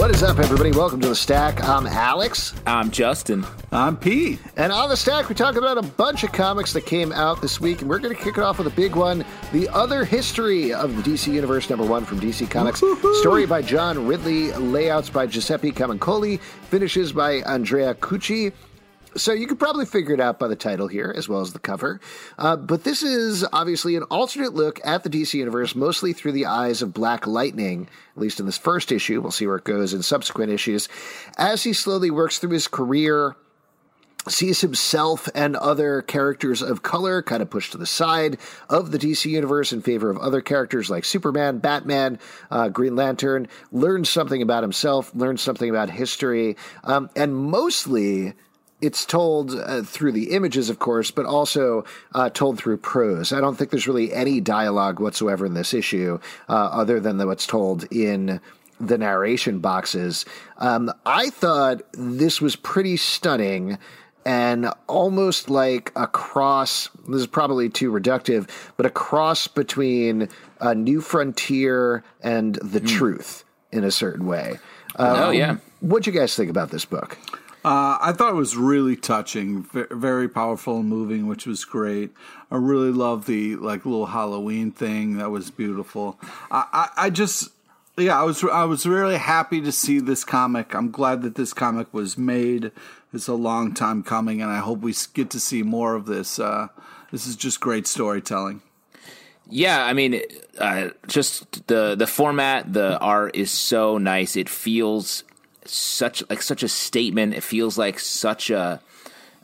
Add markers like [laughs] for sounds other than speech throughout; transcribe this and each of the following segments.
What is up, everybody? Welcome to the Stack. I'm Alex. I'm Justin. I'm Pete. And on the Stack, we talk about a bunch of comics that came out this week, and we're going to kick it off with a big one The Other History of the DC Universe, number one from DC Comics. Woo-hoo-hoo. Story by John Ridley, layouts by Giuseppe Camuncoli, finishes by Andrea Cucchi. So you could probably figure it out by the title here, as well as the cover. Uh, but this is obviously an alternate look at the DC universe, mostly through the eyes of Black Lightning. At least in this first issue, we'll see where it goes in subsequent issues. As he slowly works through his career, sees himself and other characters of color kind of pushed to the side of the DC universe in favor of other characters like Superman, Batman, uh, Green Lantern, learns something about himself, learns something about history, um, and mostly it's told uh, through the images, of course, but also uh, told through prose. I don't think there's really any dialogue whatsoever in this issue, uh, other than the, what's told in the narration boxes. Um, I thought this was pretty stunning and almost like a cross. This is probably too reductive, but a cross between a New Frontier and The mm. Truth in a certain way. Um, oh yeah. What'd you guys think about this book? Uh, I thought it was really touching, very powerful and moving, which was great. I really love the like little Halloween thing. That was beautiful. I, I, I just, yeah, I was I was really happy to see this comic. I'm glad that this comic was made. It's a long time coming, and I hope we get to see more of this. Uh, this is just great storytelling. Yeah, I mean, uh, just the the format, the art is so nice. It feels such like such a statement. It feels like such a.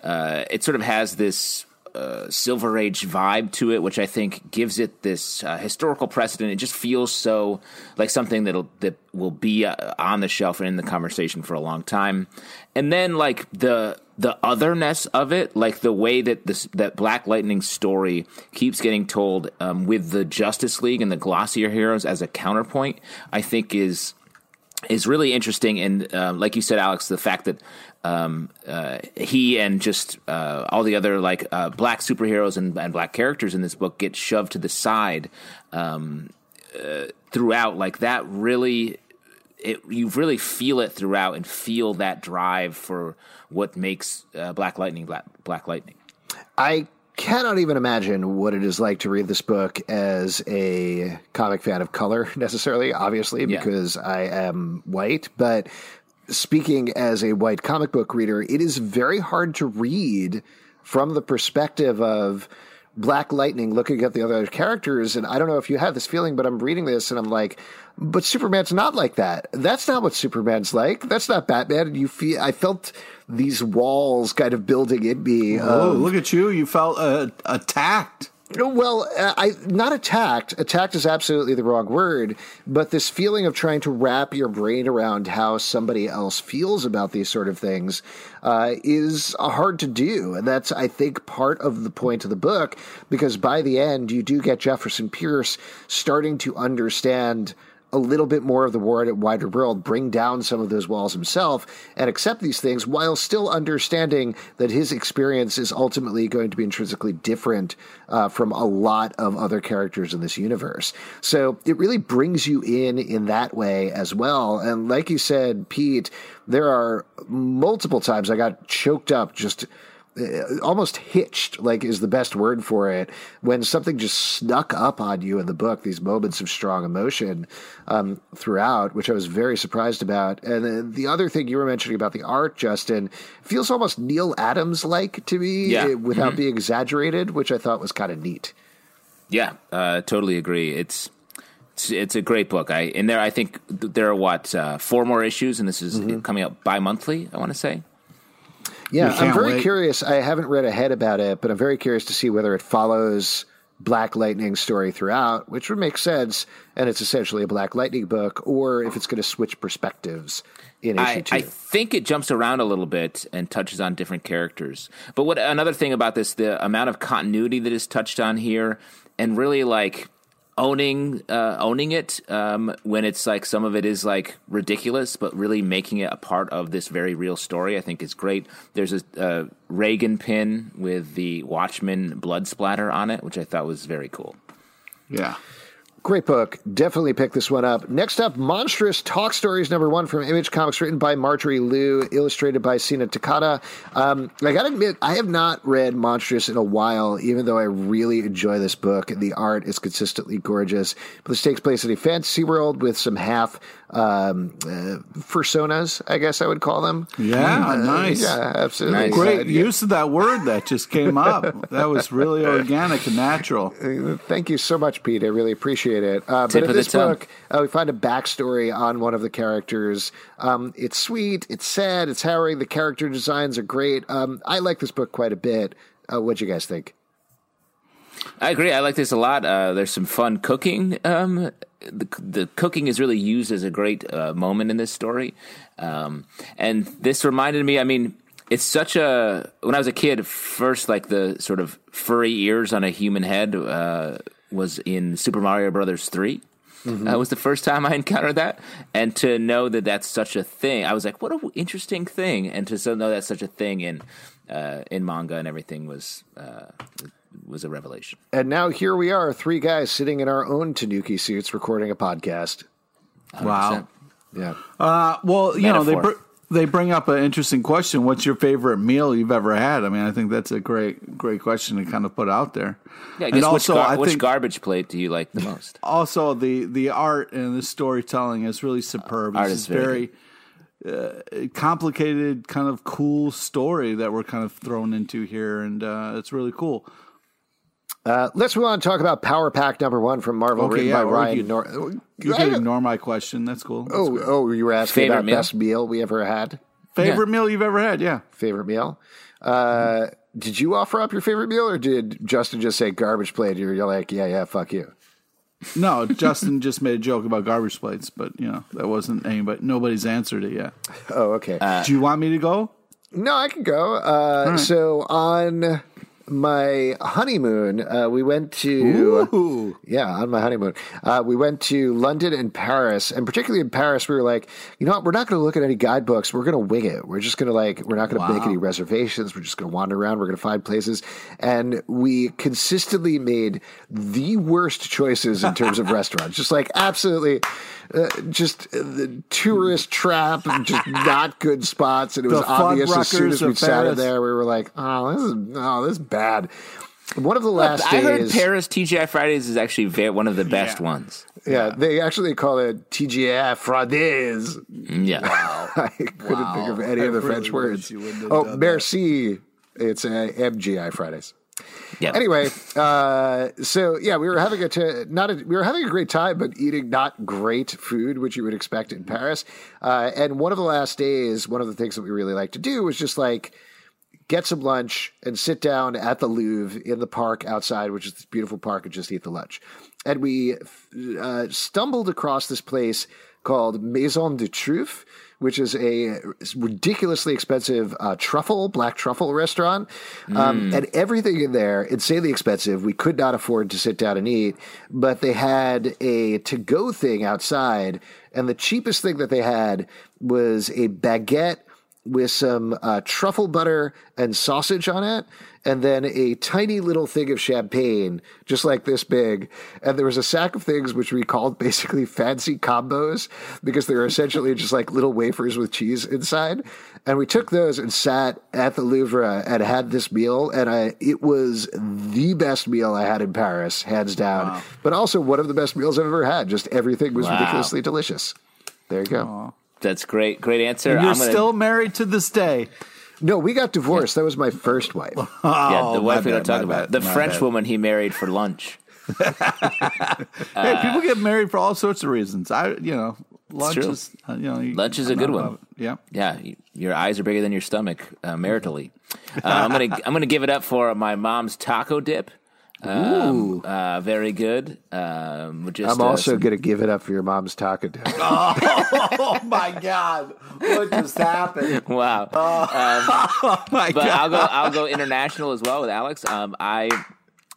Uh, it sort of has this uh, Silver Age vibe to it, which I think gives it this uh, historical precedent. It just feels so like something that'll that will be uh, on the shelf and in the conversation for a long time. And then like the the otherness of it, like the way that this that Black Lightning story keeps getting told um, with the Justice League and the glossier heroes as a counterpoint, I think is is really interesting. And uh, like you said, Alex, the fact that um, uh, he and just uh, all the other like uh, black superheroes and, and, black characters in this book get shoved to the side um, uh, throughout, like that really. It, you really feel it throughout and feel that drive for what makes uh, Black Lightning Black, Black Lightning. I cannot even imagine what it is like to read this book as a comic fan of color [laughs] necessarily obviously because yeah. i am white but speaking as a white comic book reader it is very hard to read from the perspective of Black Lightning looking at the other characters, and I don't know if you have this feeling, but I'm reading this and I'm like, but Superman's not like that. That's not what Superman's like. That's not Batman. And you feel I felt these walls kind of building in me. Oh, um, look at you! You felt uh, attacked. Well, uh, I not attacked. Attacked is absolutely the wrong word, but this feeling of trying to wrap your brain around how somebody else feels about these sort of things uh, is hard to do, and that's I think part of the point of the book because by the end you do get Jefferson Pierce starting to understand a little bit more of the wider world, bring down some of those walls himself, and accept these things while still understanding that his experience is ultimately going to be intrinsically different uh, from a lot of other characters in this universe. So it really brings you in in that way as well. And like you said, Pete, there are multiple times I got choked up just almost hitched, like is the best word for it, when something just snuck up on you in the book, these moments of strong emotion um, throughout, which I was very surprised about. And the other thing you were mentioning about the art, Justin, feels almost Neal Adams like to me yeah. Eh, without mm-hmm. being exaggerated, which I thought was kind of neat. Yeah, uh, totally agree. It's, it's it's a great book. I in there I think there are what uh, four more issues, and this is mm-hmm. coming out bi monthly. I want to say. Yeah, I'm very wait. curious. I haven't read ahead about it, but I'm very curious to see whether it follows Black Lightning's story throughout, which would make sense, and it's essentially a Black Lightning book, or if it's going to switch perspectives in issue I, two. I think it jumps around a little bit and touches on different characters. But what another thing about this, the amount of continuity that is touched on here, and really like owning uh, owning it um, when it's like some of it is like ridiculous, but really making it a part of this very real story, I think is great. There's a, Reagan pin with the Watchmen blood splatter on it, which I thought was very cool. Yeah. Great book. Definitely pick this one up. Next up, Monstress Talk Stories number one from Image Comics, written by Marjorie Liu, illustrated by Sina Takeda. Um, I gotta admit, I have not read Monstress in a while, even though I really enjoy this book. The art is consistently gorgeous. But this takes place in a fantasy world with some half um, uh, personas, I guess I would call them. Yeah, nice. Yeah, absolutely. Nice. Great Uh, yeah. use of that word that just came up. that was really organic and natural. Thank you so much, Pete. I really appreciate it. Uh, but Tip in of the this tongue. book, uh, we find a backstory on one of the characters. Um, it's sweet, it's sad, it's harrowing. The character designs are great. Um, I like this book quite a bit. Uh, what'd you guys think? I agree. I like this a lot. Uh, there's some fun cooking. Um, the, the cooking is really used as a great uh, moment in this story. Um, and this reminded me, I mean, it's such a, when I was a kid, first, like the sort of furry ears on a human head uh, was in Super Mario Brothers 3. That was the first time I [laughs] encountered that, and to know that that's such a thing, I was like, "What an interesting thing!" And to know that's such a thing in uh, in manga and everything was uh, was a revelation. And now here we are, three guys sitting in our own Tanuki suits recording a podcast. Wow. Yeah. Uh, well, you know, they br- they bring up an interesting question. What's your favorite meal you've ever had? I mean, I think that's a great great question to kind of put out there. Yeah, I and also, which, gar- I which garbage plate do you like the most? [laughs] also the the art and the storytelling is really superb. Art It's is this very very uh, complicated, kind of cool story that we're kind of thrown into here, and uh, it's really cool. Uh, let's move on and talk about Power Pack number one from Marvel, Okay, written yeah, by Ryan you- Nor- You I- can ignore my question. That's cool. That's Oh, good. oh, you were asking Favorite about meal? best meal we ever had? favorite meal you've ever had? Yeah. Favorite meal? Uh, did you offer up your favorite meal, or did Justin just say garbage plate? You're, you're like, yeah, yeah, fuck you. No, Justin [laughs] just made a joke about garbage plates, but you know that wasn't anybody. Nobody's answered it yet. Oh, okay. Do you want me to go? no, I can go. Uh, So on my honeymoon, uh, we went to Ooh. yeah, on my honeymoon, uh, we went to London and Paris, and particularly in Paris, we were like, you know what, we're not going to look at any guidebooks. We're going to wing it. We're just going to like, we're not going to make any reservations. We're just going to wander around. We're going to find places, and we consistently made the worst choices in terms of [laughs] restaurants. Just like absolutely, uh, just uh, the tourist trap, and just not good spots, and it was obvious as soon as we sat in there. We were like, oh, this is oh, this is bad. One of the last I heard. Paris TGI Fridays is actually ve- one of the best Yeah. ones. Yeah, they actually call it TGI Fridays. Yeah, Wow. [laughs] I couldn't think of any I of the really French words. you wouldn't have Oh, done that. merci. It's uh, MGI Fridays. yeah. Anyway, uh, so yeah, we were having a t- not a, we were having a great time, but eating not great food, which you would expect in Paris. Uh, and one of the last days, one of the things that we really like to do was just like get some lunch and sit down at the Louvre in the park outside, which is this beautiful park, and just eat the lunch. And we uh, stumbled across this place called Maison de Truffe, which is a ridiculously expensive uh, truffle, black truffle restaurant. Um, and everything in there, insanely expensive. We could not afford to sit down and eat, but they had a to go thing outside. And the cheapest thing that they had was a baguette with some uh, truffle butter and sausage on it, and then a tiny little thing of champagne, just like this big. And there was a sack of things which we called [laughs] basically fancy combos because they were essentially just like little wafers with cheese inside. And we took those and sat at the Louvre and had this meal, and I it was the best meal I had in Paris, hands down. But also one of the best meals I've ever had. Just everything was Wow. ridiculously delicious. There you go. That's great. Great answer. You're I'm gonna, still married to this day. No, we got divorced. That was my first wife. [laughs] yeah, Oh, the my wife we don't talk about. bad, The French bad. woman he married for lunch. [laughs] hey, people get married for all sorts of reasons. I, you know, lunch is uh, you know you- Lunch is a I'm good one. Yeah. Yeah, y- your eyes are bigger than your stomach, uh, maritally. Uh, I'm gonna I'm gonna give it up for my mom's taco dip. Um, uh, very good. Um, just, I'm uh, also some- going to give it up for your mom's taco dip. [laughs] Oh my god! What just happened? wow. Oh [laughs] my but I'll go. I'll go international as well with Alex. Um, I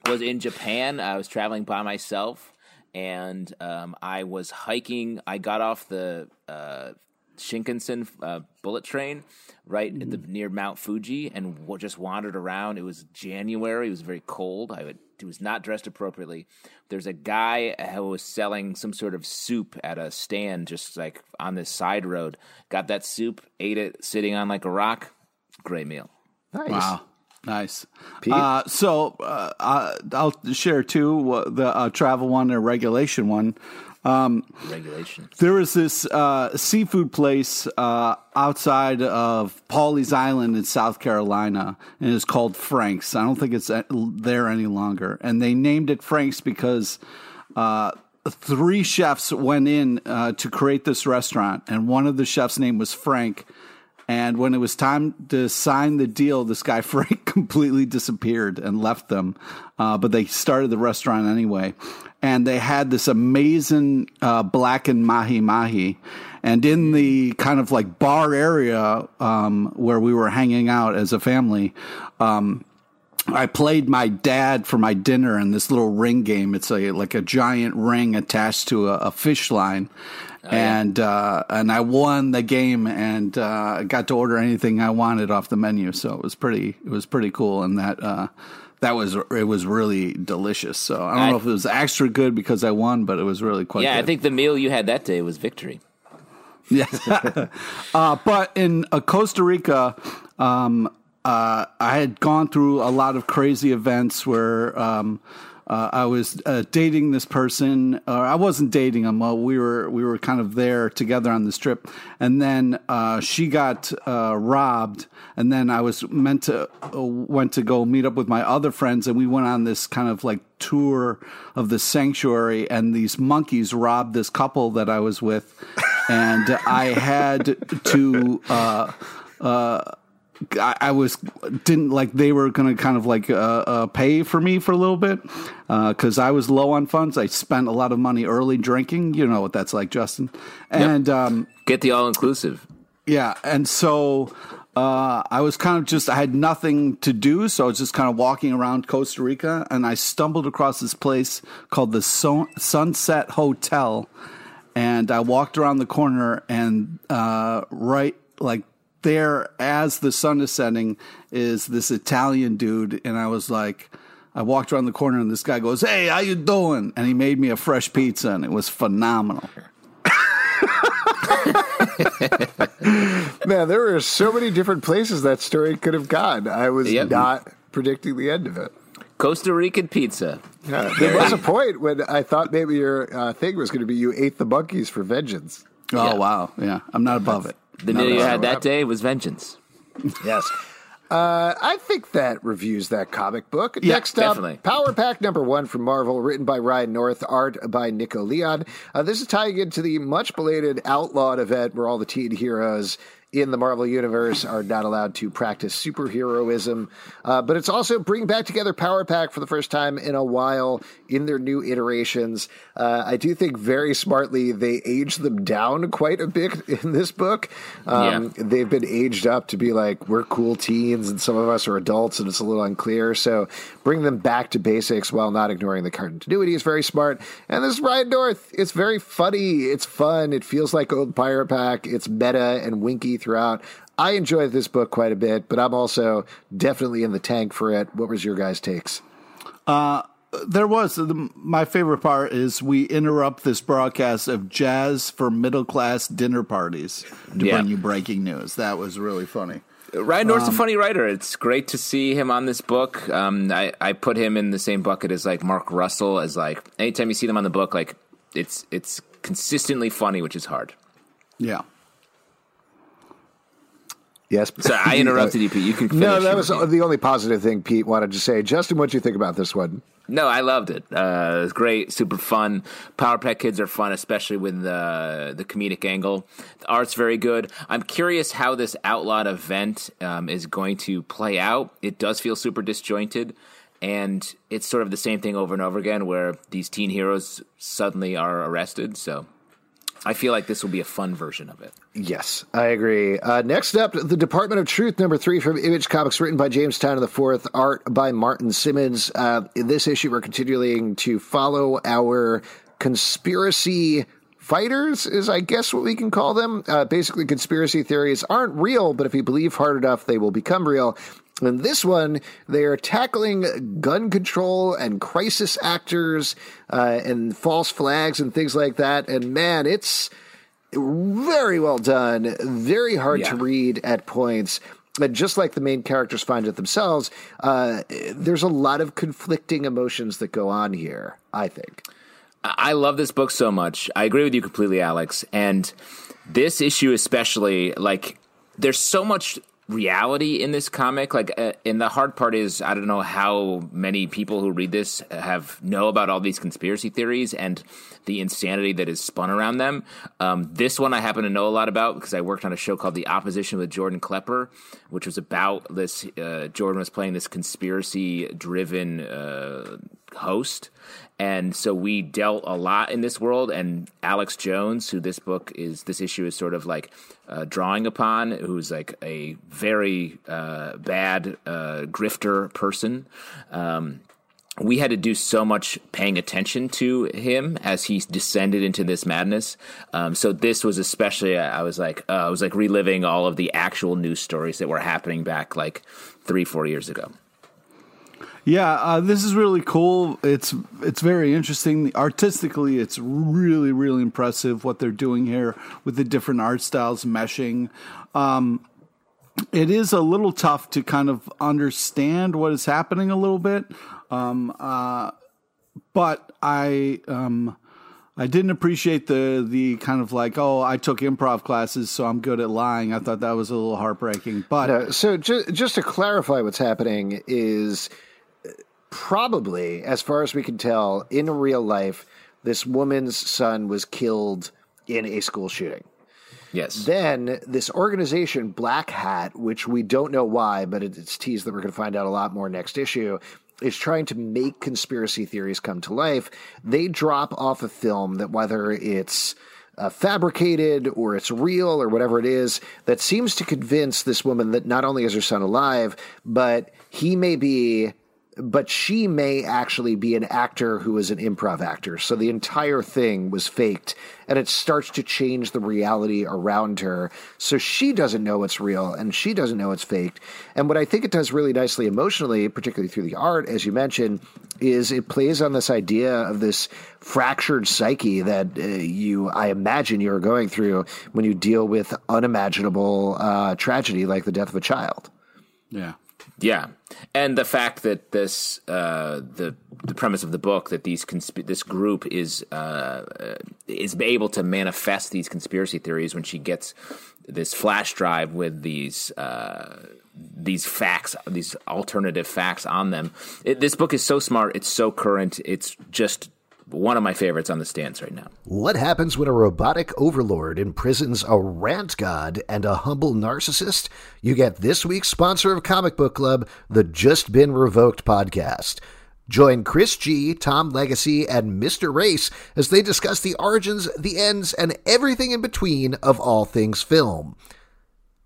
was in Japan. I was traveling by myself, and um, I was hiking. I got off the uh, Shinkansen uh, bullet train right at the near Mount Fuji, and w- just wandered around. It was January. It was very cold. I would, was not dressed appropriately. There's a guy who was selling some sort of soup at a stand, just like on this side road. Got that soup, ate it, sitting on like a rock. Great meal. Nice. Wow. Nice. Pete? Uh, so uh, I- I'll share two the uh, travel one and a regulation one. Regulation. There was this uh, seafood place uh, outside of Pawleys Island in South Carolina, and it's called Frank's. I don't think it's uh, there any longer. And they named it Frank's because uh, three chefs went in uh, to create this restaurant, and one of the chefs' name was Frank. And when it was time to sign the deal, this guy [laughs] Frank completely disappeared and left them. Uh, but they started the restaurant anyway. And they had this amazing uh, blackened mahi mahi. And in the kind of like bar area um, where we were hanging out as a family, um, I played my dad for my dinner in this little ring game. It's a like a giant ring attached to a, a fish line. And uh, and I won the game and uh, got to order anything I wanted off the menu. So it was pretty it was pretty cool, and that uh, that was it was really delicious. So I don't I- know if it was extra good because I won, but it was really quite. Yeah, I think the meal you had that day was victory. Yeah. [laughs] uh, but in uh, Costa Rica, um, uh, I had gone through a lot of crazy events where um, uh, I was uh, dating this person, or I wasn't dating him. Well, we were we were kind of there together on this trip, and then uh, she got uh, robbed, and then I was meant to uh, went to go meet up with my other friends, and we went on this kind of like tour of the sanctuary, and these monkeys robbed this couple that I was with, and I had to. Uh, uh, I, I was didn't like they were going to kind of like uh, uh, pay for me for a little bit because I was low on funds. I spent a lot of money early drinking. You know what that's like, Justin. And um, Get the all inclusive. yeah, and so uh, I was kind of just I had nothing to do, so I was just kind of walking around Costa Rica, and I stumbled across this place called the so- Sunset Hotel, and I walked around the corner, and uh, right like there as the sun is setting is this Italian dude, and I was like. I walked around the corner and this guy goes, "Hey, how you doing?" And he made me a fresh pizza, and it was phenomenal. Man, there were so many different places that story could have gone. I was Yep. not predicting the end of it. Costa Rican pizza. Yeah, there was a point when I thought maybe your uh, thing was going to be you ate the monkeys for vengeance. Oh Yeah. wow, yeah, I'm not above it. The meal you had that day was vengeance. Yes. Uh, I think that reviews that comic book. Yeah, Next up, definitely. Power Pack number one from Marvel, written by Ryan North, art by Nico Leon. Uh, this is tying into the much belated Outlawed event where all the teen heroes in the Marvel Universe are not allowed to practice superheroism. Uh, but it's also bringing back together Power Pack for the first time in a while in their new iterations. Uh, I do think very smartly they aged them down quite a bit [laughs] in this book. Um, Yeah. they've been aged up to be like we're cool teens and some of us are adults and it's a little unclear so bring them back to basics while not ignoring the continuity is very smart and this is ryan north it's very funny it's fun it feels like old Power Pack it's meta and winky throughout i enjoyed this book quite a bit but i'm also definitely in the tank for it what was your guys takes There was the, my favorite part is we interrupt this broadcast of jazz for middle class dinner parties to Yeah. bring you breaking news. That was really funny. Ryan North's Um, a funny writer. It's great to see him on this book. Um, I, I put him in the same bucket as like Mark Russell. As like anytime you see them on the book, like it's it's consistently funny, which is hard. Yeah. Yes. So I interrupted you, Pete. You can finish. No, that was the only positive thing Pete wanted to say. Justin, what do you think about this one? No, I loved it. Uh, it was great, super fun. Power Pack Kids are fun, especially with the the comedic angle. The art's very good. I'm curious how this outlawed event um, is going to play out. It does feel super disjointed, and it's sort of the same thing over and over again, where these teen heroes suddenly are arrested. So. I feel like this will be a fun version of it. Yes, I agree. Uh, next up, The Department of Truth, number three from Image Comics, written by James Tynion IV, art by Martin Simmonds. Uh, in this issue, we're continuing to follow our conspiracy fighters, is I guess what we can call them. Uh, basically, conspiracy theories aren't real, but if you believe hard enough, they will become real. In this one, they are tackling gun control and crisis actors uh, and false flags and things like that. And man, it's very well done, very hard Yeah. to read at points. And just like the main characters find it themselves, uh, there's a lot of conflicting emotions that go on here, I think. I love this book so much. I agree with you completely, Alex. And this issue, especially, like, there's so much reality in this comic. Like, uh, and the hard part is, I don't know how many people who read this have know about all these conspiracy theories and the insanity that is spun around them. Um, this one I happen to know a lot about because I worked on a show called The Opposition with Jordan Klepper, which was about this. Uh, Jordan was playing this conspiracy-driven uh, host. And so we dealt a lot in this world. And Alex Jones, who this book is, this issue is sort of like uh, drawing upon, who's like a very uh, bad uh, grifter person. Um, we had to do so much paying attention to him as he descended into this madness. Um, so this was especially, I was like, uh, I was like reliving all of the actual news stories that were happening back like three, four years ago. Yeah, uh, this is really cool. It's it's very interesting. Artistically, it's really really impressive what they're doing here with the different art styles meshing. Um, it is a little tough to kind of understand what is happening a little bit, um, uh, but I. Um, I didn't appreciate the the kind of like oh I took improv classes so I'm good at lying. I thought that was a little heartbreaking. But Uh, so ju- just to clarify what's happening is probably, as far as we can tell, in real life, this woman's son was killed in a school shooting. Yes. Then this organization, Black Hat, which we don't know why, but it's teased that we're going to find out a lot more next issue, is trying to make conspiracy theories come to life. They drop off a film that whether it's uh, fabricated or it's real or whatever it is, that seems to convince this woman that not only is her son alive, but he may be but she may actually be an actor who is an improv actor. So the entire thing was faked, and it starts to change the reality around her. So she doesn't know it's real, and she doesn't know it's faked. And what I think it does really nicely emotionally, particularly through the art, as you mentioned, is it plays on this idea of this fractured psyche that uh, you, I imagine, you're going through when you deal with unimaginable uh, tragedy like the death of a child. yeah. Yeah, and the fact that this uh, the the premise of the book that these consp- this group is uh, is able to manifest these conspiracy theories when she gets this flash drive with these uh, these facts, these alternative facts on them. It, this book is so smart. It's so current. It's just one of my favorites on the stands right now. What happens when a robotic overlord imprisons a rant god and a humble narcissist? You get this week's sponsor of Comic Book Club, the Just Been Revoked podcast. Join Chris G, Tom Legacy, and Mr. Race as they discuss the origins, the ends, and everything in between of all things film.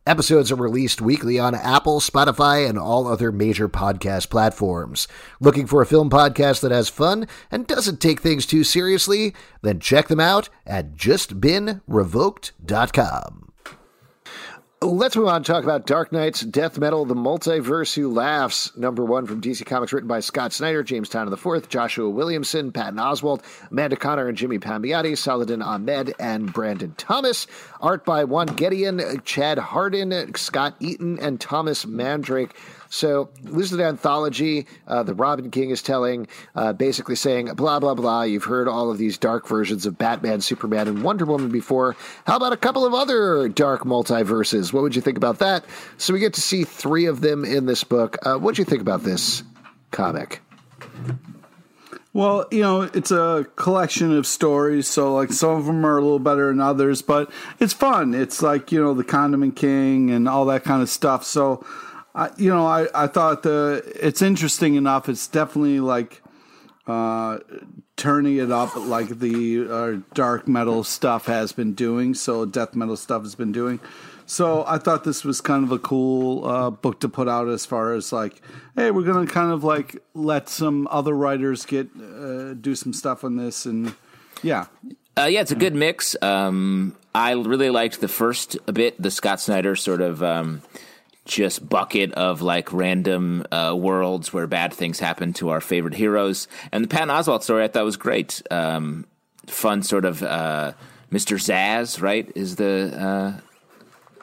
Episodes are released weekly on Apple, Spotify, and all other major podcast platforms. Looking for a film podcast that has fun and doesn't take things too seriously? Then check them out at justbeenrevoked.com. Let's move on to talk about Dark Nights, Death Metal, The Multiverse Who Laughs, number one from DC Comics, written by Scott Snyder, James Tynion IV, Joshua Williamson, Patton Oswalt, Amanda Conner and Jimmy Palmiotti, Saladin Ahmed, and Brandon Thomas. Art by Juan Gedeon, Chad Hardin, Scot Eaton, and Thomas Mandrake. So this is an anthology. Uh, the Robin King is telling, uh, basically saying, blah, blah, blah. You've heard all of these dark versions of Batman, Superman, and Wonder Woman before. How about a couple of other dark multiverses? What would you think about that? So we get to see three of them in this book. Uh, what do you think about this comic? Well, you know, it's a collection of stories, so like some of them are a little better than others, but it's fun. It's like you know the Condiment King and all that kind of stuff. So, I, you know, I I thought the it's interesting enough. It's definitely like uh, turning it up like the uh, dark metal stuff has been doing. So death metal stuff has been doing. So I thought this was kind of a cool uh, book to put out as far as like, hey, we're gonna kind of like let some other writers get uh, do some stuff on this, and yeah, uh, yeah, it's a good mix. Um, I really liked the first a bit, the Scott Snyder sort of um, just bucket of like random uh, worlds where bad things happen to our favorite heroes, and the Patton Oswalt story I thought was great. Um, fun sort of uh, Mr. Zsasz, right? Is the uh,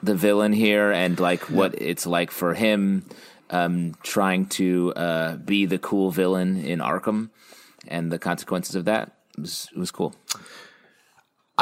the villain here and like what it's like for him um, trying to uh, be the cool villain in Arkham and the consequences of that. It was, it was cool.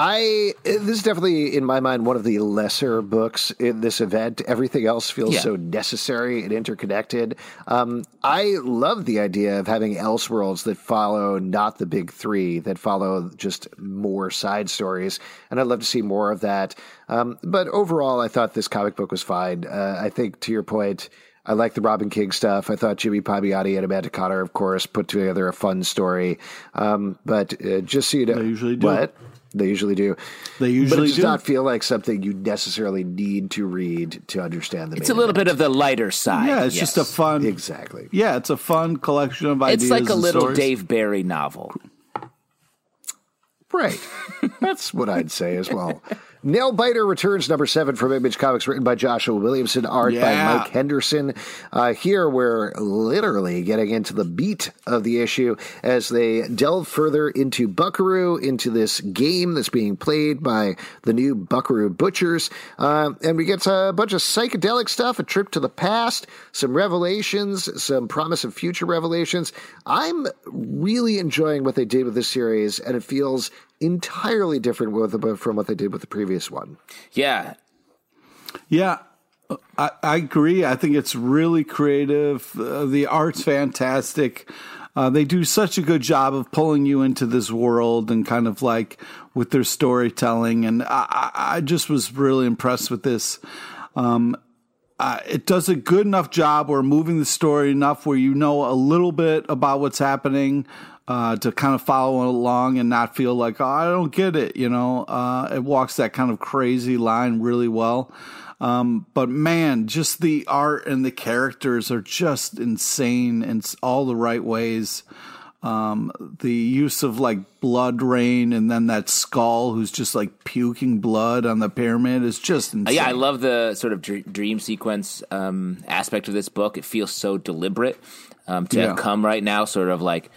I this is definitely in my mind one of the lesser books in this event. Everything else feels Yeah. so necessary and interconnected. Um, I love the idea of having Elseworlds that follow not the big three, that follow just more side stories, and I'd love to see more of that. Um, but overall, I thought this comic book was fine. Uh, I think to your point. I like the Robin King stuff. I thought Jimmy Palmiotti and Amanda Conner, of course, put together a fun story. Um, but uh, just so you know, They usually do. What? They usually do. They usually but it does do. not feel like something you necessarily need to read to understand the. It's a little bit of the lighter side. yeah, it's yes. just a fun, exactly. yeah, it's a fun collection of ideas. It's like a and little stories. Dave Barry novel. Right. That's what I'd say as well. [laughs] Nailbiter returns number seven from Image Comics, written by Joshua Williamson, art by Mike Henderson. Uh, here we're literally getting into the beat of the issue as they delve further into Buckaroo, into this game that's being played by the new Buckaroo Butchers. Uh, and we get a bunch of psychedelic stuff, a trip to the past, some revelations, some promise of future revelations. I'm really enjoying what they did with this series, and it feels entirely different with, from what they did with the previous one. Yeah, Yeah, I, I agree. I think it's really creative. Uh, the art's fantastic. Uh, they do such a good job of pulling you into this world and kind of like with their storytelling. And I, I I just was really impressed with this. Um, uh, it does a good enough job or moving the story enough where you know a little bit about what's happening uh, to kind of follow along and not feel like, oh, I don't get it. You know, uh, it walks that kind of crazy line really well. Um, but man, just the art and the characters are just insane in all the right ways. Um, the use of like blood rain and then that skull who's just like puking blood on the pyramid is just Uh, insane. yeah. I love the sort of dream sequence um, aspect of this book. It feels so deliberate um, to Yeah. come right now, sort of like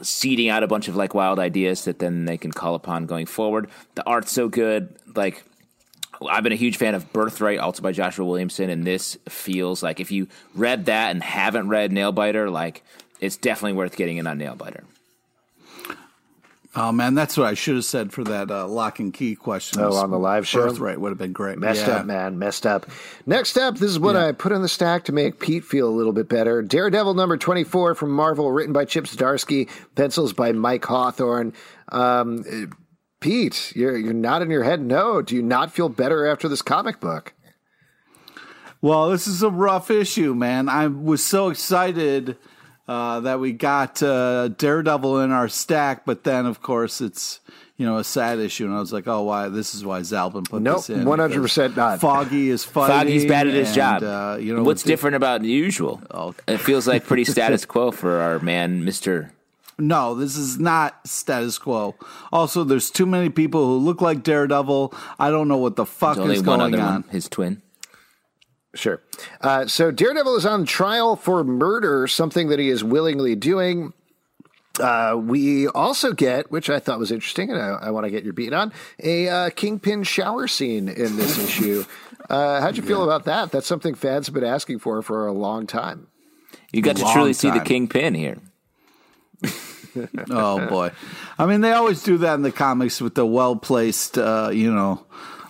seeding out a bunch of like wild ideas that then they can call upon going forward. The art's so good, like. I've been a huge fan of Birthright, also by Joshua Williamson, and this feels like if you read that and haven't read Nailbiter, like it's definitely worth getting in on Nailbiter. Oh man, that's what I should have said for that uh, lock and key question. Oh, on the live show? Birthright would have been great. Messed Yeah. up, man. Messed up. Next up, this is what I put in the stack to make Pete feel a little bit better. Daredevil number 24 from Marvel, written by Chip Zdarsky, pencils by Mike Hawthorne. Um, Pete, you're, you're nodding your head no. Do you not feel better after this comic book? Well, this is a rough issue, man. I was so excited uh, that we got uh, Daredevil in our stack, but then, of course, it's you know a sad issue, and I was like, oh, why? This is why Zalben put Nope, this in. 100% not. Foggy is [laughs] fighting. Foggy's bad at his and, job. Uh, you know what's with the- different about the usual? Oh. It feels like pretty status [laughs] quo for our man, Mister. No, this is not status quo. Also, there's too many people who look like Daredevil. I don't know what the fuck There's only is one going other on. one, his twin. Sure. Uh, so Daredevil is on trial for murder, something that he is willingly doing. Uh, we also get, which I thought was interesting, and I, I want to get your beat on, a uh, Kingpin shower scene in this issue. Uh, how'd you feel about that? That's something fans have been asking for for a long time. You got to Long truly see the kingpin here. [laughs] oh boy, I mean they always do that in the comics with the well placed, uh, you know,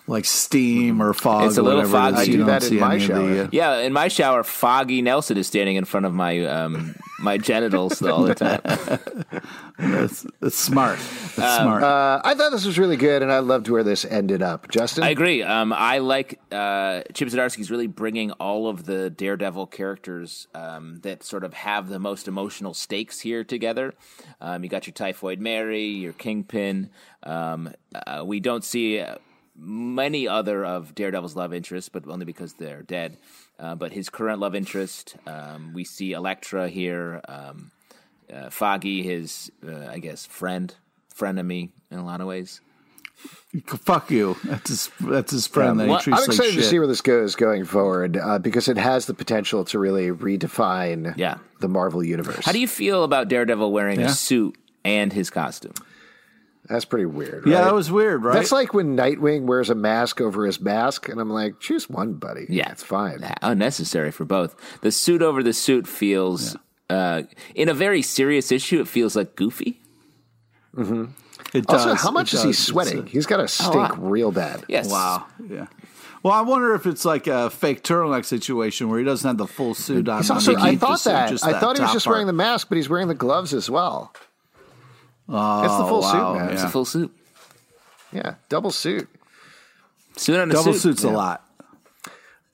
like steam or fog. It's a or little whatever it foggy. I You do that in my any of the, shower. uh, Yeah, in my shower, Foggy Nelson is standing in front of my um, my genitals all the time. [laughs] That's, that's smart. That's smart. Uh, I thought this was really good, and I loved where this ended up. Justin, I agree. Um, I like uh, Chip Zdarsky's really bringing all of the Daredevil characters um, that sort of have the most emotional stakes here together. Um, you got your Typhoid Mary, your Kingpin. Um, uh, we don't see uh, many other of Daredevil's love interests, but only because they're dead. Uh, but his current love interest, um, we see Elektra here. Um, uh, Foggy, his uh, I guess friend, frenemy in a lot of ways. Fuck you. That's his. That's his friend. that he Well, I'm like excited to see where this goes going forward uh, because it has the potential to really redefine Yeah. the Marvel universe. How do you feel about Daredevil wearing Yeah. a suit and his costume? That's pretty weird. Yeah, that was weird, right? That's like when Nightwing wears a mask over his mask, and I'm like, choose one, buddy. Yeah. it's fine. Unnecessary for both. The suit over the suit feels, uh, in a very serious issue, it feels like goofy. It does. Also, how much it is he does. It's sweating? a- He's got to stink lot. real bad. Yes. Wow. Yeah. Well, I wonder if it's like a fake turtleneck situation where he doesn't have the full suit on. He's also, I thought just- that. just I thought he was just part. wearing the mask, but he's wearing the gloves as well. Oh, it's the oh, full wow, suit, man. It's Yeah. a full suit. Yeah, double suit. Suit on a Double suit. suit's a lot.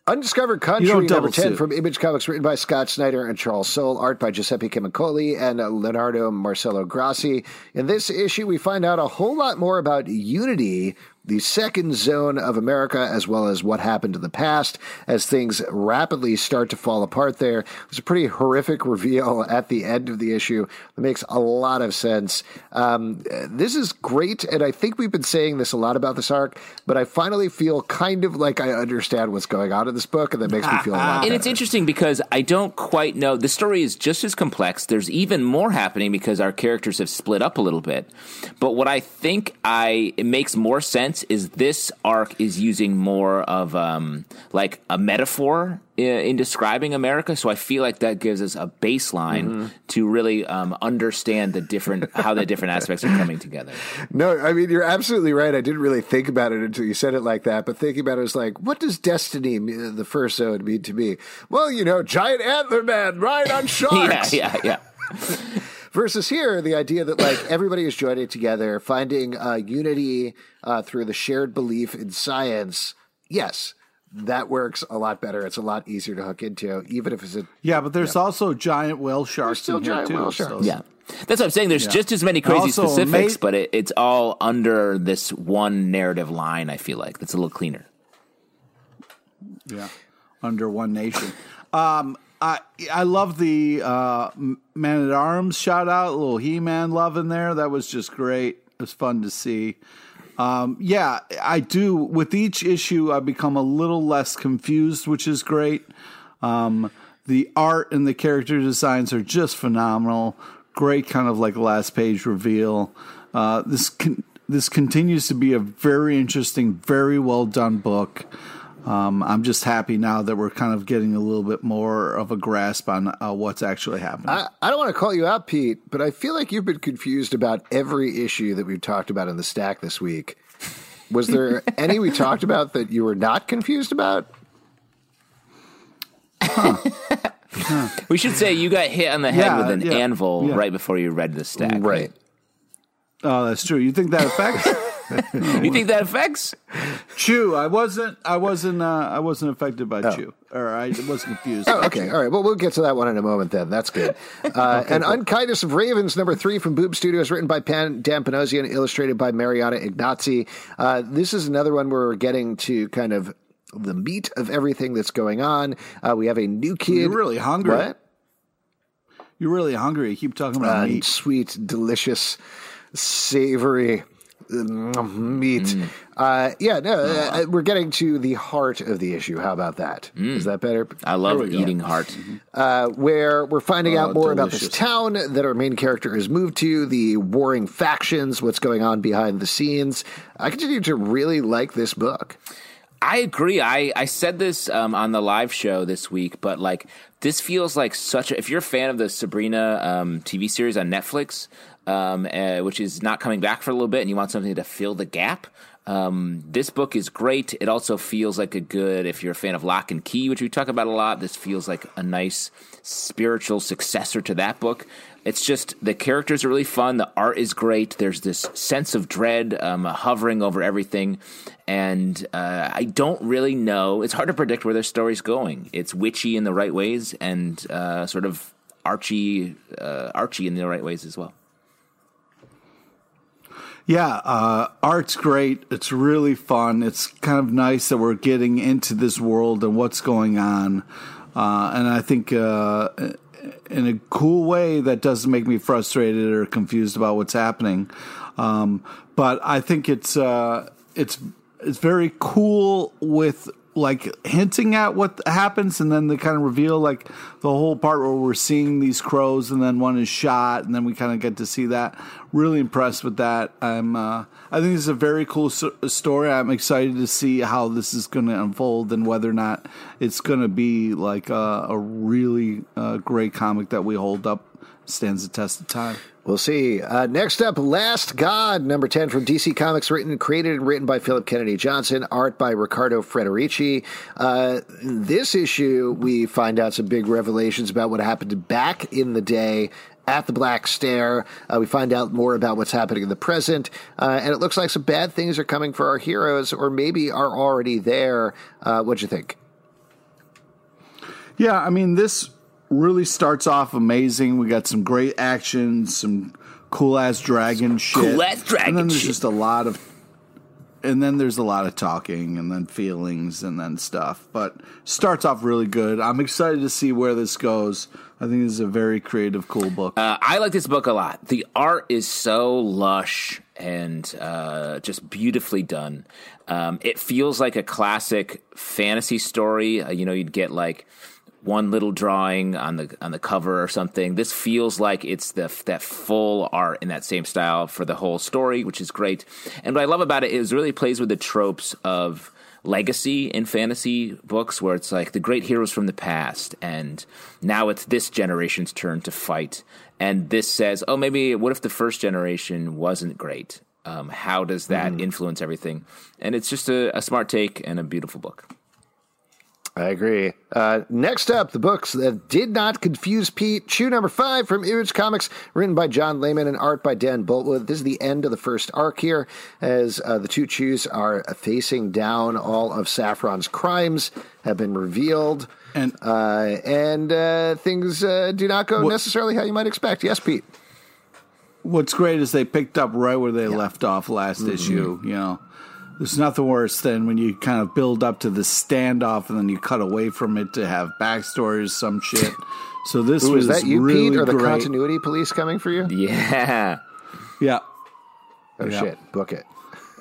Undiscovered Country, don't number 10 suit. from Image Comics, written by Scott Snyder and Charles Soule, art by Giuseppe Camuncoli and Leonardo Marcello Grassi. In this issue, we find out a whole lot more about Unity, the second zone of America, as well as what happened in the past as things rapidly start to fall apart there. There's a pretty horrific [laughs] reveal at the end of the issue that makes a lot of sense. Um, this is great, and I think we've been saying this a lot about this arc, but I finally feel kind of like I understand what's going on in this book, and that makes me feel a lot better. [laughs] And it's interesting because I don't quite know. The story is just as complex. There's even more happening because our characters have split up a little bit. But what I think I it makes more sense is this arc is using more of um, like a metaphor i- in describing America. So I feel like that gives us a baseline to really um, understand the different how the different [laughs] aspects are coming together. No, I mean, you're absolutely right. I didn't really think about it until you said it like that. But thinking about it was like, what does destiny, the first zone, mean to me? Well, you know, giant antler man, ride on yeah, [laughs] sharks. yeah, yeah. [laughs] Versus here, the idea that like [coughs] everybody is joining together, finding uh, unity uh, through the shared belief in science. Yes, that works a lot better. It's a lot easier to hook into, even if it's a Yeah, but there's also giant whale sharks still in here giant too. whale so- Yeah. That's what I'm saying. There's just as many crazy Also, specifics, mate- but it, it's all under this one narrative line. I feel like that's a little cleaner. Yeah, under one nation. um, I I love the uh, Man at Arms shout out, a little He Man love in there. That was just great. It was fun to see. Um, yeah, I do. With each issue, I become a little less confused, which is great. Um, the art and the character designs are just phenomenal. Great, kind of like last page reveal. Uh, this con- this continues to be a very interesting, very well done book. Um, I'm just happy now that we're kind of getting a little bit more of a grasp on uh, what's actually happening. I, I don't want to call you out, Pete, but I feel like you've been confused about every issue that we've talked about in the stack this week. Was there [laughs] any we talked about that you were not confused about? We should say you got hit on the head Yeah, with an yeah, anvil yeah. right before you read the stack. Right. oh, that's true. You think that affects? [laughs] You think that affects? Chu. I wasn't. I wasn't. Uh, I wasn't affected by Chu, or I wasn't confused. Oh, okay. All right. Well, we'll get to that one in a moment then. That's good. [laughs] Uh, and Unkindness of Ravens, number three from BOOM! Studios, written by Pan, Dan Panosian, and illustrated by Marianna Ignazzi. Uh, this is another one where we're getting to kind of the meat of everything that's going on. Uh, we have a new kid. You're really hungry. What? You're really hungry. You keep talking about Uh, meat. sweet, delicious, savory mm, meat. Uh, yeah, no, uh, we're getting to the heart of the issue. How about that? Is that better? I love we go. eating heart. uh, where we're finding out Oh, more about this town that our main character has moved to, the warring factions, what's going on behind the scenes. I continue to really like this book. I agree. I, I said this um, on the live show this week, but like this feels like such a. If you're a fan of the Sabrina um, TV series on Netflix, um, uh, which is not coming back for a little bit, and you want something to fill the gap, um, this book is great. It also feels like a good, if you're a fan of Lock and Key, which we talk about a lot, this feels like a nice spiritual successor to that book. It's just the characters are really fun. The art is great. There's this sense of dread um, hovering over everything. And uh, I don't really know. It's hard to predict where their story's going. It's witchy in the right ways and uh, sort of Archie, uh, Archie in the right ways as well. Yeah, uh, art's great. It's really fun. It's kind of nice that we're getting into this world and what's going on. Uh, and I think uh, in a cool way that doesn't make me frustrated or confused about what's happening. Um, but I think it's uh, it's it's very cool with like hinting at what happens and then they kind of reveal like the whole part where we're seeing these crows and then one is shot and then we kind of get to see that. Really impressed with that. I'm uh, i think it's a very cool story. I'm excited to see how this is going to unfold and whether or not it's going to be like a, a really uh, great comic that we hold up stands the test of time We'll see. Uh, next up, Last God, number 10 from DC Comics, written, created and written by Phillip Kennedy Johnson, art by Riccardo Federici. Uh, this issue, we find out some big revelations about what happened back in the day at the Black Stair. Uh, we find out more about what's happening in the present, uh, and it looks like some bad things are coming for our heroes, or maybe are already there. Uh, what'd you think? Yeah, I mean, this really starts off amazing. We got some great action, some cool ass dragon shit. Cool ass dragon And then there's shit. just a lot of and then there's a lot of talking and then feelings and then stuff. But starts off really good. I'm excited to see where this goes. I think this is a very creative, cool book. Uh, I like this book a lot. The art is so lush and uh, just beautifully done. Um, it feels like a classic fantasy story. Uh, you know, you'd get like one little drawing on the on the cover or something. This feels like it's the that full art in that same style for the whole story, which is great. And what I love about it is it really plays with the tropes of legacy in fantasy books where it's like the great heroes from the past and now it's this generation's turn to fight. And this says oh maybe what if the first generation wasn't great? Um, how does that influence everything? And it's just a, a smart take and a beautiful book I agree. Uh, next up, the books that did not confuse Pete. Chu number five from Image Comics, written by John Layman and art by Dan Boultwood. This is the end of the first arc here, as uh, the two Chus are facing down all of Saffron's crimes have been revealed, And- uh, and uh, things uh, do not go necessarily how you might expect. Yes, Pete. What's great is they picked up right where they left off last Mm-hmm. issue. You know, there's nothing worse than when you kind of build up to the standoff and then you cut away from it to have backstories, some shit. [laughs] So this Ooh, was is that you, really Pete, or the great. continuity police coming for you? yeah Yeah, Oh Yeah. shit! Book it.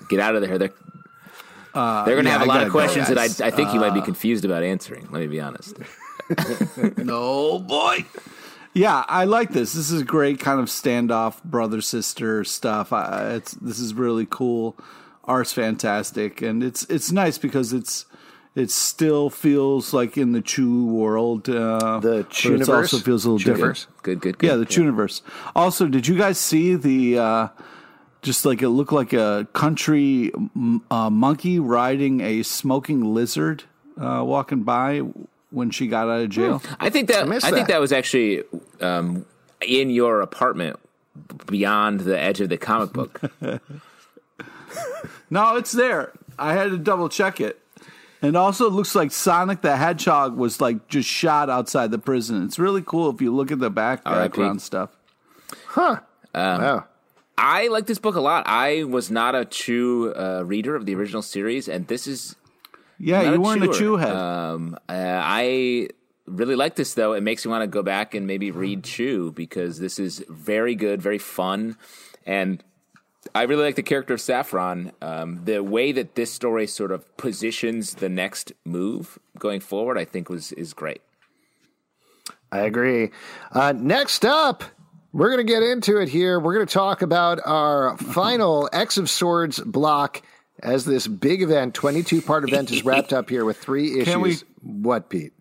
get out of there they're, uh, they're going to yeah, have a I lot gotta of go, questions that. I, I think you might be uh, confused about answering let me be honest [laughs] [laughs] no boy. Yeah, I like this. This is great kind of standoff brother sister stuff. I, it's this is really cool. Art's fantastic, and it's it's nice because it's it still feels like in the Chew world. Uh, The but it also feels a little different. Good good good Yeah, the Chuniverse. Also, did you guys see the? Uh, just like it looked like a country uh, monkey riding a smoking lizard uh, walking by when she got out of jail. I think that I, missed think that. that was actually um, in your apartment beyond the edge of the comic book. [laughs] No, it's there. I had to double check it. And also, it looks like Sonic the Hedgehog was like just shot outside the prison. It's really cool if you look at the back R.I.P. background stuff. Huh. wow. I like this book a lot. I was not a Chew uh, reader of the original series, and this is Yeah, not you weren't a chew head. Um, uh, I really like this though. It makes me want to go back and maybe read Chew because this is very good, very fun, and I really like the character of Saffron. Um, the way that this story sort of positions the next move going forward, I think was is great. I agree. Uh, next up, we're going to get into it here. We're going to talk about our final [laughs] X of Swords block as this big event, 22 part event is wrapped up here with three issues. we- what, Pete?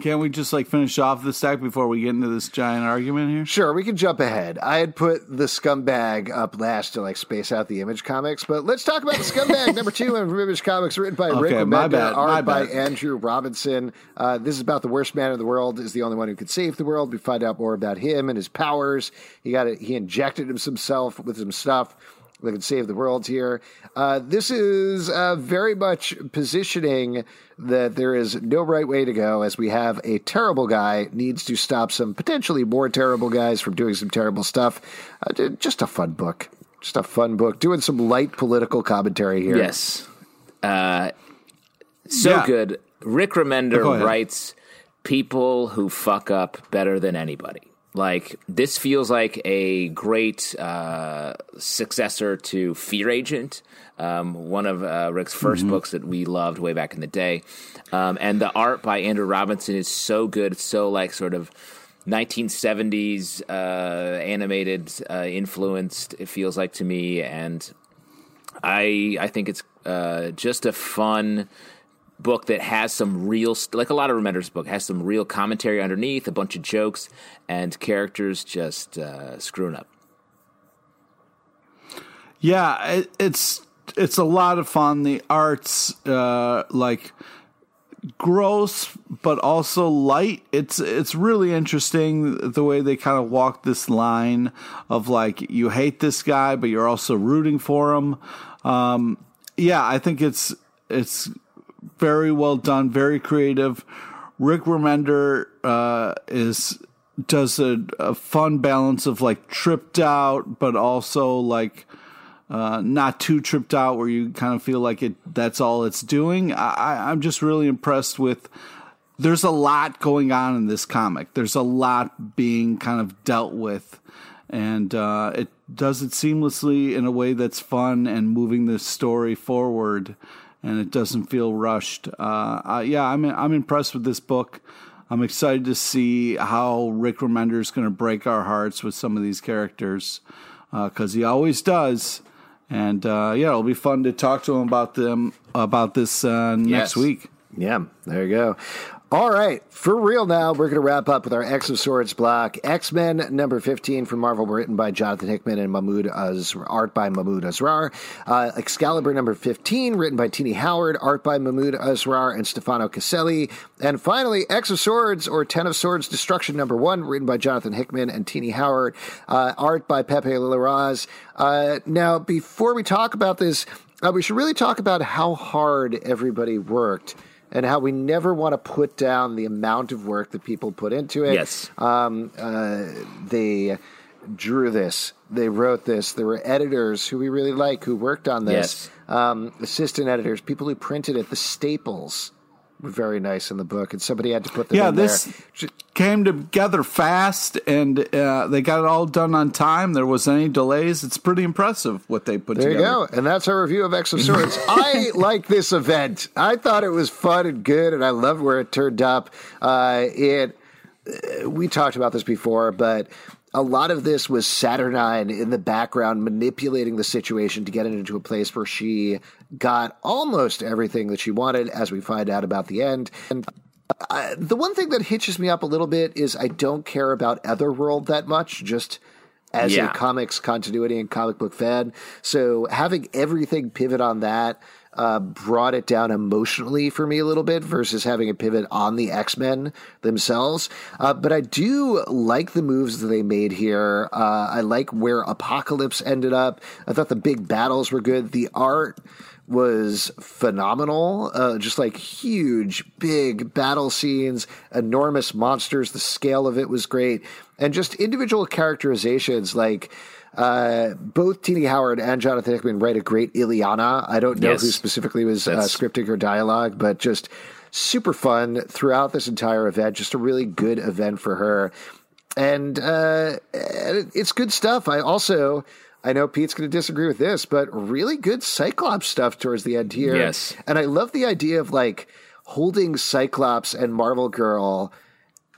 Can't we just like finish off the stack before we get into this giant argument here? Sure, we can jump ahead. I had put the scumbag up last to like space out the image comics, but let's talk about the scumbag number two in Image Comics, written by Rick Okay, my Remender, art by. Andrew Robinson. Uh, this is about the worst man in the world is the only one who could save the world. We find out more about him and his powers. He got it. He injected himself with some stuff that could save the world here. Uh, this is uh, very much positioning that there is no right way to go as we have a terrible guy needs to stop some potentially more terrible guys from doing some terrible stuff. Uh, just a fun book. Just a fun book. Doing some light political commentary here. Yes. Uh, so Yeah. good. Rick Remender Go writes people who fuck up better than anybody. Like this feels like a great uh, successor to Fear Agent, um, one of uh, Rick's 1st books that we loved way back in the day. Um, and the art by Andrew Robinson is so good. It's so like sort of 1970s uh, animated uh, influenced. It feels like to me, and I I think it's uh, just a fun book that has some real like a lot of Remender's book has some real commentary underneath, a bunch of jokes, and characters just uh, screwing up. Yeah, it, it's it's a lot of fun. The arts uh, like gross but also light. It's it's really interesting the way they kind of walk this line of like you hate this guy but you're also rooting for him. Um, yeah, I think it's it's very well done, very creative. Rick Remender uh, is does a, a fun balance of like tripped out, but also like uh, not too tripped out where you kind of feel like it that's all it's doing. I, I'm just really impressed with. There's a lot going on in this comic. There's a lot being kind of dealt with, and uh, it does it seamlessly in a way that's fun and moving the story forward, and it doesn't feel rushed. Uh, uh, yeah, I'm I'm impressed with this book. I'm excited to see how Rick Remender is going to break our hearts with some of these characters because he always does. And uh, yeah, it'll be fun to talk to him about them about this uh, next week. Yeah, there you go. All right, for real now, we're going to wrap up with our X of Swords block. X Men number 15 from Marvel, written by Jonathan Hickman and Mahmud Az, art by Mahmud Asrar. Uh, Excalibur number 15, written by Tini Howard, art by Mahmud Asrar and Stefano Caselli. And finally, X of Swords, or Ten of Swords Destruction number 1, written by Jonathan Hickman and Tini Howard, uh, art by Pepe Larraz. Uh, now, before we talk about this, uh, we should really talk about how hard everybody worked and how we never want to put down the amount of work that people put into it. Yes. Um, uh, they drew this, they wrote this. There were editors who we really like who worked on this. Yes. Um, assistant editors, people who printed it, the staples very nice in the book, and somebody had to put them Yeah, in this there. came together fast, and uh, they got it all done on time. There was any delays. It's pretty impressive what they put There you together. go. And that's our review of X of Swords. I [laughs] like this event. I thought it was fun and good, and I loved where it turned up. Uh, it. uh, We talked about this before, but a lot of this was Saturnine in the background manipulating the situation to get it into a place where she got almost everything that she wanted, as we find out about the end. And uh, the one thing that hitches me up a little bit is I don't care about Otherworld that much, just as Yeah. a comics continuity and comic book fan. So having everything pivot on that uh, brought it down emotionally for me a little bit versus having a pivot on the X Men themselves. Uh, but I do like the moves that they made here. Uh, I like where Apocalypse ended up. I thought the big battles were good. The art was phenomenal. Uh, just like huge, big battle scenes, enormous monsters. The scale of it was great. And just individual characterizations like. Uh, both Tini Howard and Jonathan Hickman write a great Illyana. I don't know Yes. who specifically was uh, scripting her dialogue, but just super fun throughout this entire event. Just a really good event for her, and uh, it's good stuff. I also. I know Pete's going to disagree with this, but really good Cyclops stuff towards the end here. Yes. And I love the idea of like holding Cyclops and Marvel Girl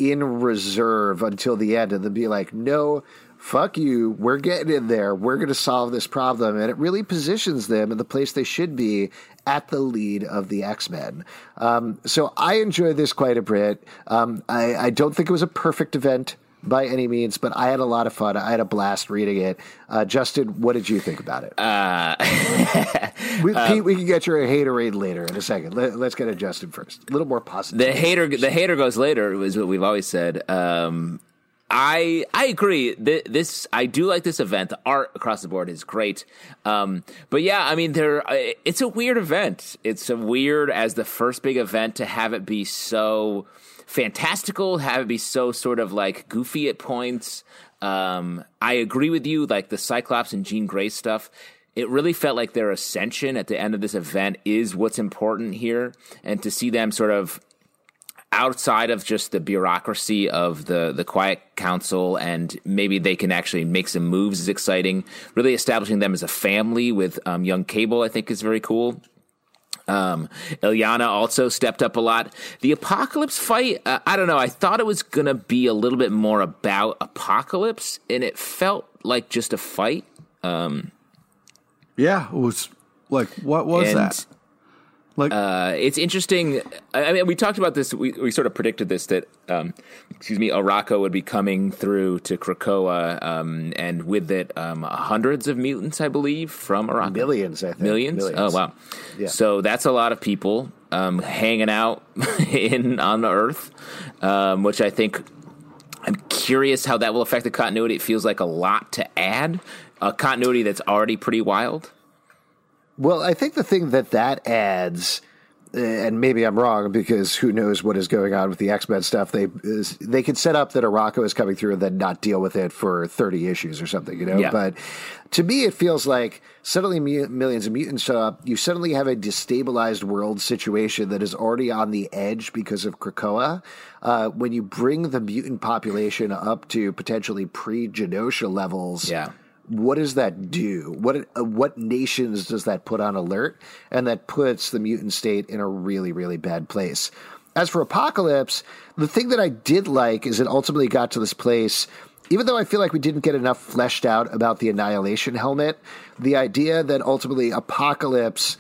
in reserve until the end and then be like, no, fuck you, we're getting in there, we're going to solve this problem. And it really positions them in the place they should be at the lead of the X Men. Um, so I enjoyed this quite a bit. Um, I, I don't think it was a perfect event by any means, but I had a lot of fun. I had a blast reading it. Uh, Justin, what did you think about it? Uh, [laughs] we, Pete, we can get your haterade later in a second. Let, us get a Justin first. A little more positive. The hater, the hater goes later is what we've always said. Um, I I agree. This I do like this event. The art across the board is great. Um, but yeah, I mean, there it's a weird event. It's a weird as the first big event to have it be so fantastical, have it be so sort of like goofy at points. Um, I agree with you. Like the Cyclops and Jean Grey stuff it really felt like their ascension at the end of this event is what's important here. And to see them sort of outside of just the bureaucracy of the the quiet council and maybe they can actually make some moves is exciting really establishing them as a family with um, young cable i think is very cool um, Illyana also stepped up a lot. The Apocalypse fight, uh, I don't know. I thought it was going to be a little bit more about Apocalypse, and it felt like just a fight. Um, yeah, it was like, what was that? Like, uh, it's interesting. I mean, we talked about this. We, we sort of predicted this that, um, excuse me, Arakko would be coming through to Krakoa, um, and with it, um, hundreds of mutants, I believe, from Arakko. Millions, I think. Millions. Millions. Oh wow. Yeah. So that's a lot of people um, hanging out [laughs] in on the Earth, um, which I think I'm curious how that will affect the continuity. It feels like a lot to add a continuity that's already pretty wild. Well, I think the thing that that adds, and maybe I'm wrong because who knows what is going on with the X Men stuff. They is, they could set up that Arakko is coming through and then not deal with it for 30 issues or something, you know. Yeah. But to me, it feels like suddenly millions of mutants show up. You suddenly have a destabilized world situation that is already on the edge because of Krakoa. Uh, when you bring the mutant population up to potentially pre-Genosha levels, yeah what does that do? What uh, what nations does that put on alert? And that puts the mutant state in a really really bad place. As for Apocalypse, the thing that I did like is it ultimately got to this place. Even though I feel like we didn't get enough fleshed out about the Annihilation helmet, the idea that ultimately Apocalypse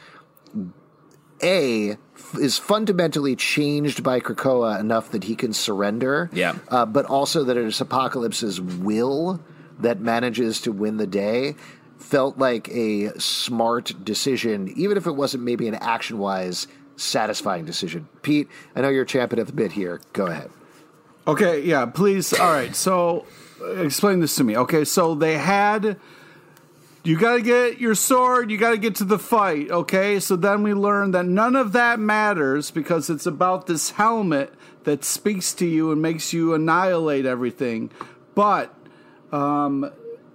a is fundamentally changed by Krakoa enough that he can surrender. Yeah. Uh, but also that it is Apocalypse's will that manages to win the day felt like a smart decision, even if it wasn't maybe an action wise satisfying decision. Pete, I know you're champion at the bit here. Go ahead. Okay, yeah, please. All right, so uh, explain this to me. Okay, so they had. You got to get your sword, you got to get to the fight, okay? So then we learn that none of that matters because it's about this helmet that speaks to you and makes you annihilate everything. But um,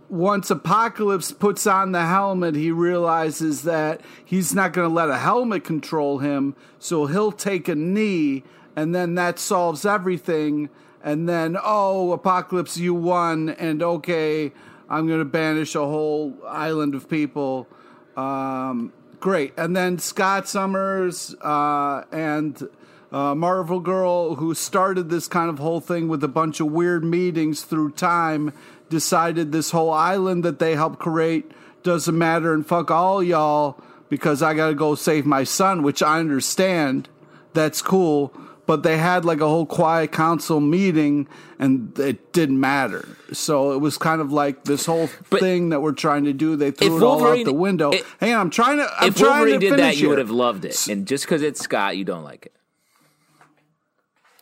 once Apocalypse puts on the helmet, he realizes that he's not going to let a helmet control him, so he'll take a knee, and then that solves everything. And then, oh, Apocalypse, you won, and okay, I'm going to banish a whole island of people. Um, great. And then Scott Summers uh, and uh, Marvel Girl, who started this kind of whole thing with a bunch of weird meetings through time decided this whole island that they helped create doesn't matter and fuck all y'all because I got to go save my son, which I understand. That's cool. But they had like a whole quiet council meeting and it didn't matter. So it was kind of like this whole but thing that we're trying to do. They threw it all out the window. It, Hang on, I'm trying to. I'm if trying Wolverine to did that, here. you would have loved it. And just because it's Scott, you don't like it.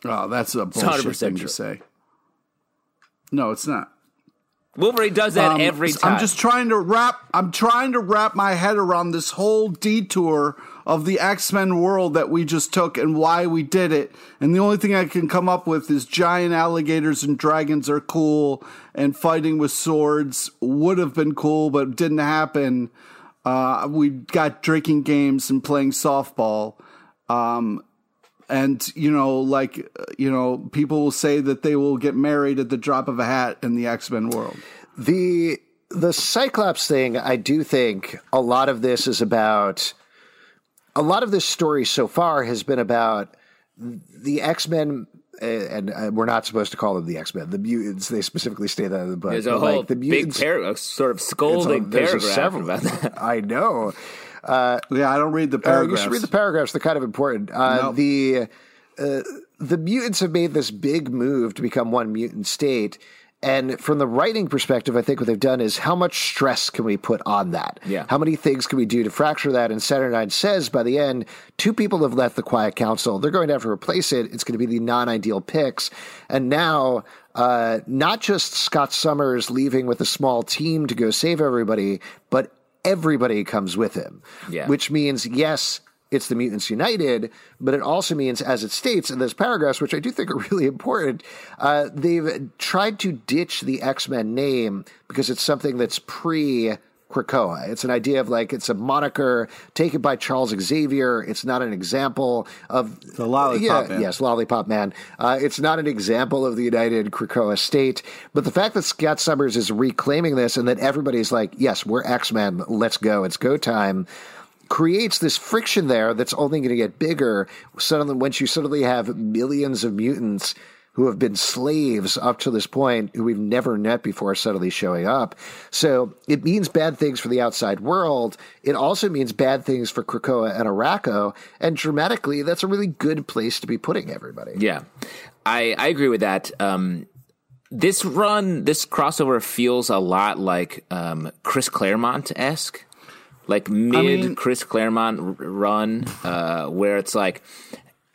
Oh, that's a bullshit thing true. to say. No, it's not. Wolverine does that um, every time. I'm just trying to wrap. I'm trying to wrap my head around this whole detour of the X Men world that we just took and why we did it. And the only thing I can come up with is giant alligators and dragons are cool, and fighting with swords would have been cool, but didn't happen. Uh, we got drinking games and playing softball. Um, and you know like you know people will say that they will get married at the drop of a hat in the x-men world the the cyclops thing i do think a lot of this is about a lot of this story so far has been about the x-men and uh, we're not supposed to call them the X Men. The mutants, they specifically state that in the book. There's a But, whole like, the big mutants, paragraph, sort of it's a- scolding there's a paragraph several about that. I know. Yeah, I don't read the Uh, you should read the paragraphs. They're kind of important. Uh, Nope. The uh, the mutants have made this big move to become one mutant state. And from the writing perspective, I think what they've done is how much stress can we put on that? Yeah. How many things can we do to fracture that? And Saturnine says by the end, two people have left the Quiet Council. They're going to have to replace it. It's going to be the non ideal picks. And now, uh, not just Scott Summers leaving with a small team to go save everybody, but everybody comes with him. Yeah. Which means, yes, it's the Mutants United, but it also means, as it states in those paragraphs, which I do think are [laughs] really important, uh, they've tried to ditch the X Men name because it's something that's pre. Krakoa. It's an idea of like it's a moniker taken by Charles Xavier. It's not an example of The Lollipop yeah, Man. Yes, Lollipop Man. Uh, it's not an example of the United Krakoa state, but the fact that Scott Summers is reclaiming this and that everybody's like, yes, we're X Men, let's go, it's go time, creates this friction there that's only going to get bigger. Suddenly, once you suddenly have millions of mutants who have been slaves up to this point, who we've never met before, suddenly showing up. So it means bad things for the outside world. It also means bad things for Krakoa and Arakko. And dramatically, that's a really good place to be putting everybody. Yeah, I I agree with that. Um, this run, this crossover feels a lot like um, Chris Claremont esque, like mid mean- Chris Claremont r- run, uh, where it's like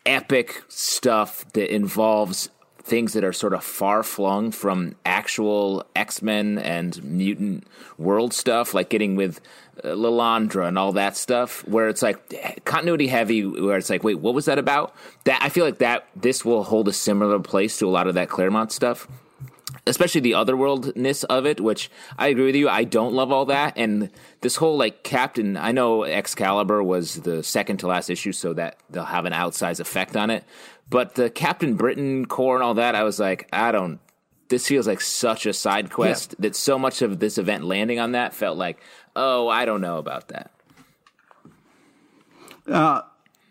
epic stuff that involves things that are sort of far flung from actual X Men and mutant world stuff, like getting with uh, Lilandra and all that stuff, where it's like continuity heavy, where it's like, wait, what was that about? That I feel like that this will hold a similar place to a lot of that Claremont stuff especially the otherworldness of it, which I agree with you. I don't love all that, and this whole like Captain. I know Excalibur was the second to last issue, so that they'll have an outsized effect on it. But the Captain Britain Corps and all that, I was like, I don't. This feels like such a side quest that so much of this event landing on that felt like, oh, I don't know about that.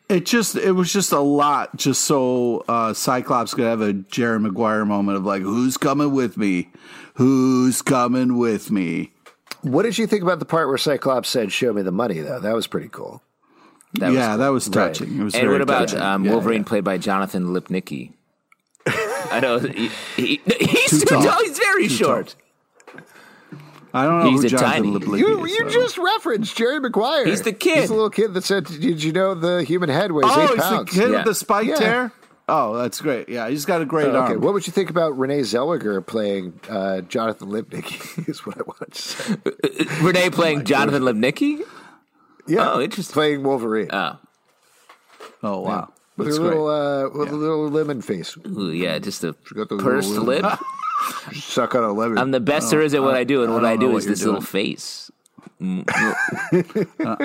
it just it was just a lot just so uh cyclops could have a jerry maguire moment of like who's coming with me who's coming with me What did you think about the part where Cyclops said, "Show me the money"? Though that was pretty cool. That was yeah cool. that was touching it was And very what about um, Yeah, Wolverine yeah. played by Jonathan Lipnicki? [laughs] I know he, he, he's Too too tall. tall. He's very Too short. i don't know he's who a Jonathan tiny- Lipnicki You is, you so. just referenced Jerry Maguire. He's the kid. He's the little kid that said, "Did you know the human head weighs oh eight it's the pounds?" kid Yeah. with the spiked Yeah. hair oh that's great yeah he's got a great Okay, arm what would you think about Renee Zellweger playing uh, Jonathan Lipnicki? [laughs] Is what I want to say. Renee playing Jonathan Lipnicki. Yeah, Oh, interesting. Playing Wolverine Oh, oh wow with that's her great little uh, with a little lemon face. Ooh, yeah, just a the pursed little- lip. [laughs] Suck on a lemon. I'm the best there is at what I do, and I what I do is you're this little doing. face. [laughs] i don't i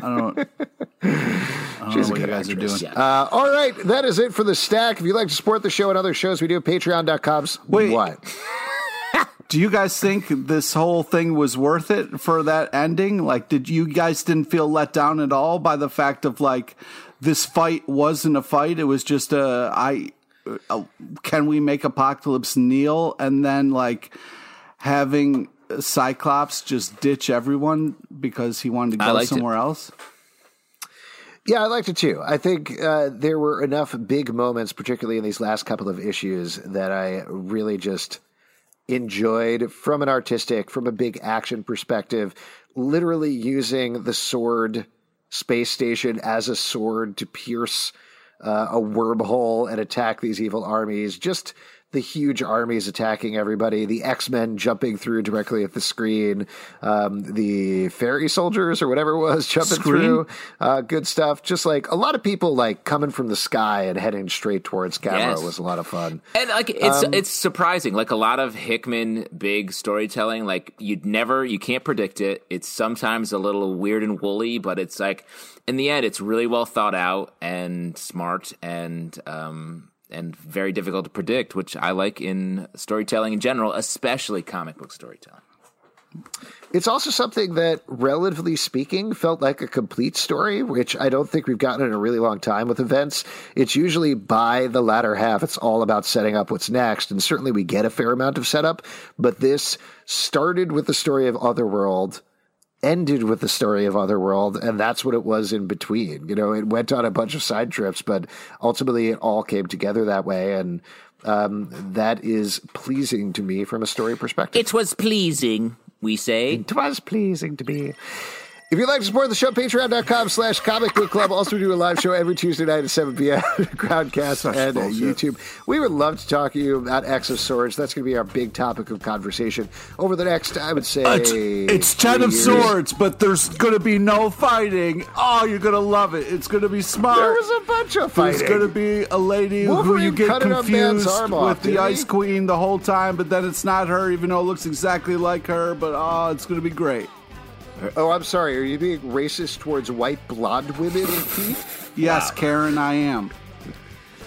don't know what you guys are doing Uh, all right, that is it for the stack. If you'd like to support the show and other shows we do, patreon.com. Wait. What? [laughs] Do you guys think this whole thing was worth it for that ending? Like, did you guys didn't feel let down at all by the fact of like this fight wasn't a fight? It was just a I. Uh, can we make Apocalypse kneel and then like having Cyclops just ditch everyone because he wanted to go liked it. somewhere else? Yeah, I liked it too. I think uh, there were enough big moments, particularly in these last couple of issues, that I really just enjoyed from an artistic, from a big action perspective, literally using the sword space station as a sword to pierce uh, a wormhole and attack these evil armies. Just the huge armies attacking everybody, the X Men jumping through directly at the screen, um, the fairy soldiers or whatever it was [laughs] jumping Screen? through. Uh, good stuff. Just like a lot of people like coming from the sky and heading straight towards camera Yes. was a lot of fun. And like it's it's surprising. Like a lot of Hickman big storytelling, like you'd never you can't predict it. It's sometimes a little weird and woolly, but it's like in the end it's really well thought out and smart and um and very difficult to predict, which I like in storytelling in general, especially comic book storytelling. It's also something that, relatively speaking, felt like a complete story, which I don't think we've gotten in a really long time with events. It's usually by the latter half, it's all about setting up what's next. And certainly we get a fair amount of setup, but this started with the story of Otherworld ended with the story of Otherworld, and that's what it was in between. You know, it went on a bunch of side trips, but ultimately it all came together that way, and um, that is pleasing to me from a story perspective. It was pleasing we say. It was pleasing to me. If you'd like to support the show, patreon.com slash comic book club. Also, we do a live show every Tuesday night at 7 p.m. Groundcast [laughs] Such and uh, YouTube. We would love to talk to you about X of Swords. That's going to be our big topic of conversation over the next, I would say, it's, it's Ten of years. Swords, but there's going to be no fighting. Oh, you're going to love it. It's going to be smart. There was a bunch of fighting. There's going to be a lady Wolverine who you get confused with off, the Ice Queen the whole time, but then it's not her, even though it looks exactly like her. But oh, it's going to be great. Oh, I'm sorry. Are you being racist towards white blonde women, Pete? yes, wow. Karen, I am.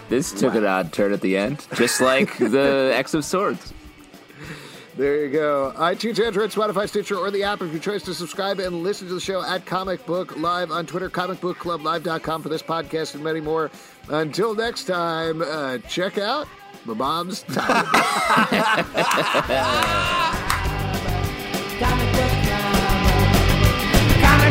This took wow. an odd turn at the end, just like [laughs] the X of Swords. There you go. iTunes, Android, Spotify, Stitcher, or the app if you choose to subscribe and listen to the show at Comic Book Live on Twitter, comicbookclublive.com for this podcast and many more. Until next time, uh, check out my mom's time. [laughs] [laughs]